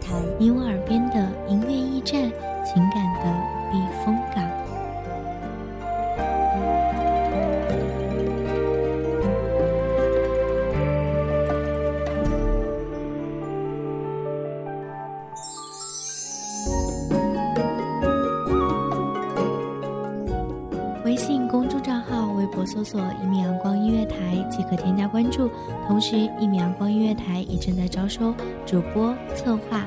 台，你我耳边的音乐驿站，情感的避风港。微信公众账号、微博搜索“一米阳光音乐台”即可添加关注。同时，一米阳光音乐台也正在招收主播、策划、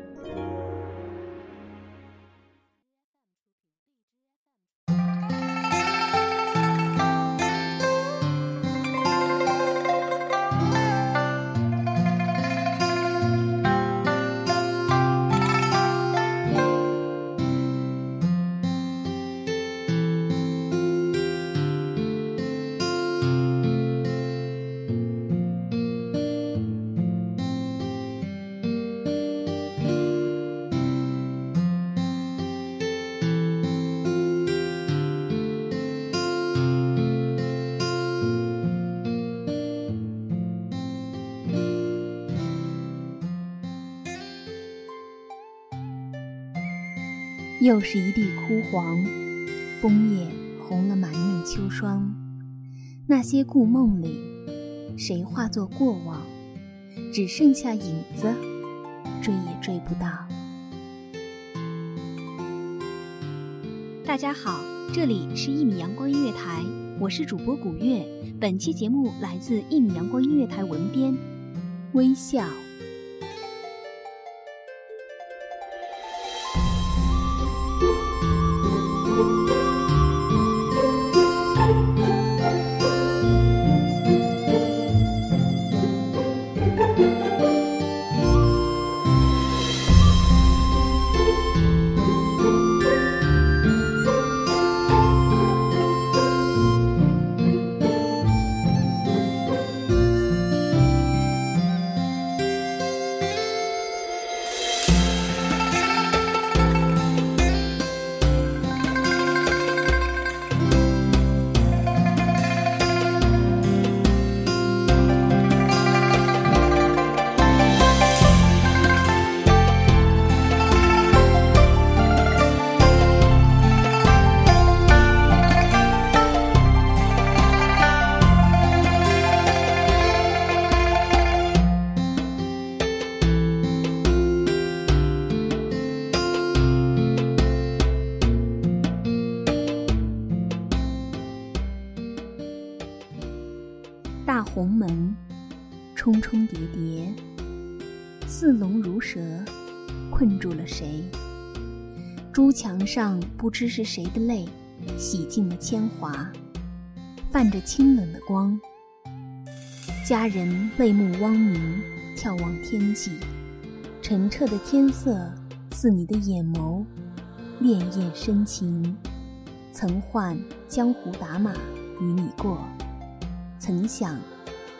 又是一地枯黄，枫叶红了满面秋霜。那些故梦里，谁化作过往？只剩下影子，追也追不到。大家好，这里是一米阳光音乐台，我是主播古月。本期节目来自一米阳光音乐台文编微笑。大红门，重重叠叠，似龙如蛇，困住了谁？朱墙上不知是谁的泪，洗尽了铅华，泛着清冷的光。家人泪目汪明，眺望天际，澄澈的天色似你的眼眸，潋滟深情。曾唤江湖打马与你过。曾想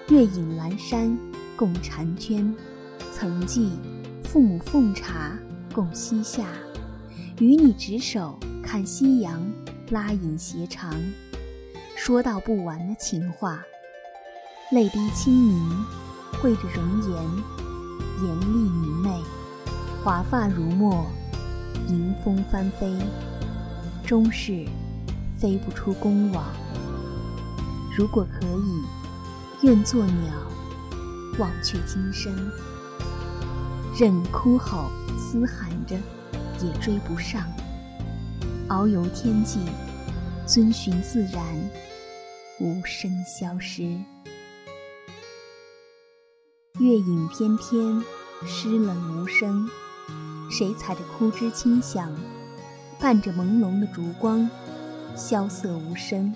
月影阑珊共婵娟，曾记父母奉茶共膝下，与你执手看夕阳拉影斜长，说道不完的情话。泪滴清明，绘着容颜，颜丽明媚，华发如墨，迎风翻飞，终是飞不出宫网。如果可以，愿做鸟，忘却今生。任哭吼嘶喊着，也追不上。遨游天际，遵循自然，无声消失。月影翩翩，湿冷无声。谁踩着枯枝轻响，伴着朦胧的烛光，萧瑟无声。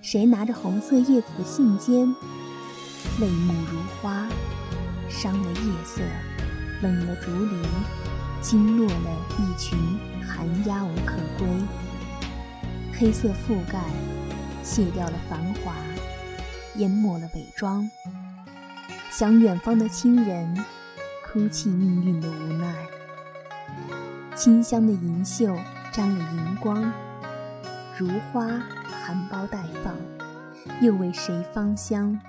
谁拿着红色叶子的信笺，泪目如花，伤了夜色，冷了竹林，惊落了一群寒鸦无可归。黑色覆盖，卸掉了繁华，淹没了伪装。想远方的亲人，哭泣命运的无奈。清香的银袖沾了银光，如花。含苞待放，又为谁芳香？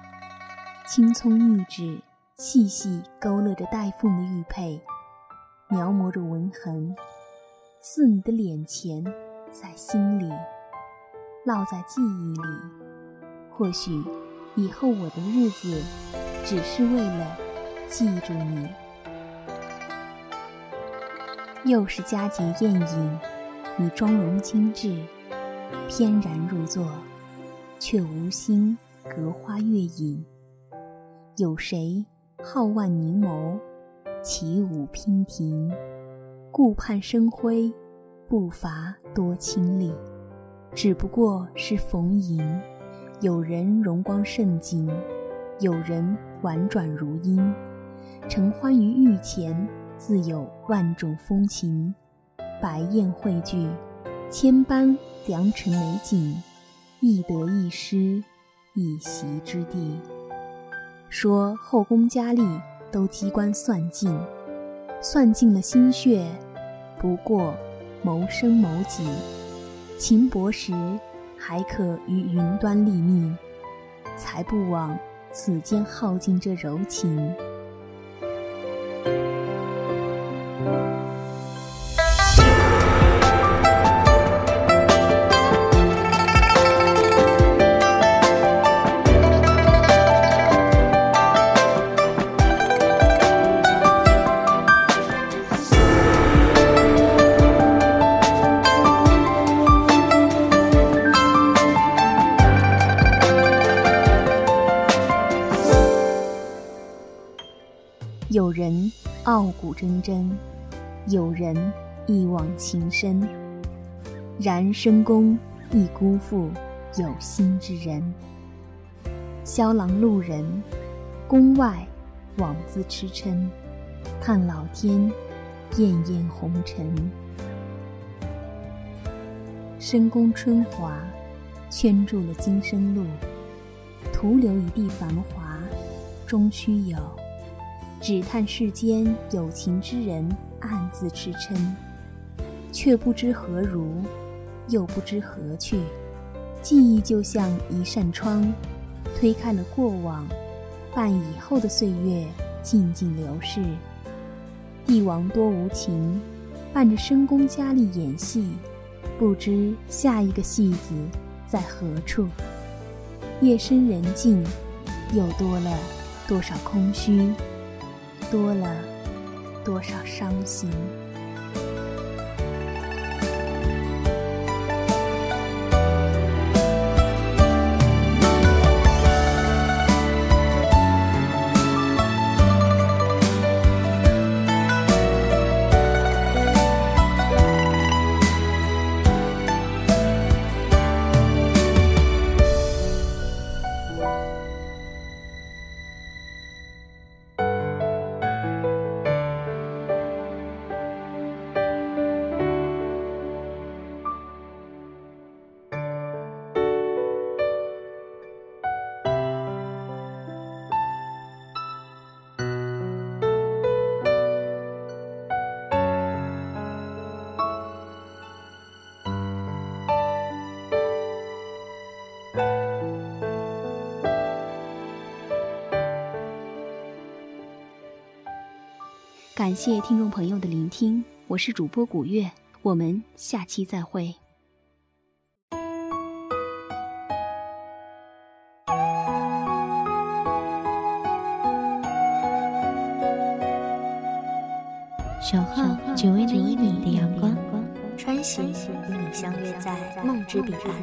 青葱玉指细细勾勒着带凤的玉佩，描摹着纹痕，似你的脸前，在心里，烙在记忆里。或许以后我的日子，只是为了记住你。又是佳节宴饮，你妆容精致。翩然入座，却无心隔花月影。有谁皓腕凝眸，起舞娉婷？顾盼生辉，步伐多清丽。只不过是逢迎，有人容光盛景，有人婉转如音。承欢于御前，自有万种风情。百宴汇聚。千般良辰美景，亦得一失一席之地。说后宫佳丽都机关算尽，算尽了心血，不过谋生谋己。情薄时，还可于云端立命，才不枉此间耗尽这柔情。傲骨铮铮，有人一往情深。然深宫亦辜负有心之人。萧郎路人，宫外枉自痴嗔，叹老天艳艳红尘。深宫春华，圈住了今生路，徒留一地繁华，终须有。只叹世间有情之人暗自痴嗔，却不知何如，又不知何去。记忆就像一扇窗，推开了过往，伴以后的岁月静静流逝。帝王多无情，伴着深宫佳丽演戏，不知下一个戏子在何处。夜深人静，又多了多少空虚？多了多少伤心？感谢听众朋友的聆听，我是主播古月，我们下期再会。守候只为那一米的阳光，穿行与你相约在梦之彼岸。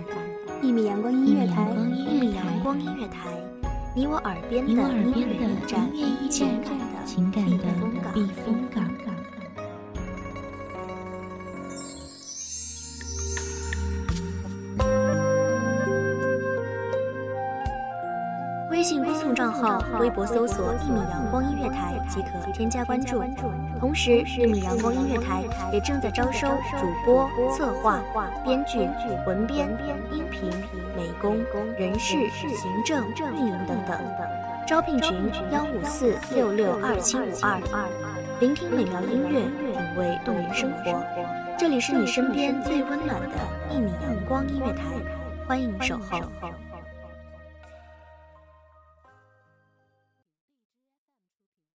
一米阳光音乐台，一米阳光音乐台。你我耳边的音乐驿站，情感的避风港。微信公众账号、微博搜索“一米阳光音乐台”即可添加关注。同时，一米阳光音乐台也正在招收主播、策划、编剧、文编、音频、美工、人事、行政、运营等等。招聘群：幺五四六六二七五二。聆听美妙音乐，品味动人生活。这里是你身边最温暖的一米阳光音乐台，欢迎守候。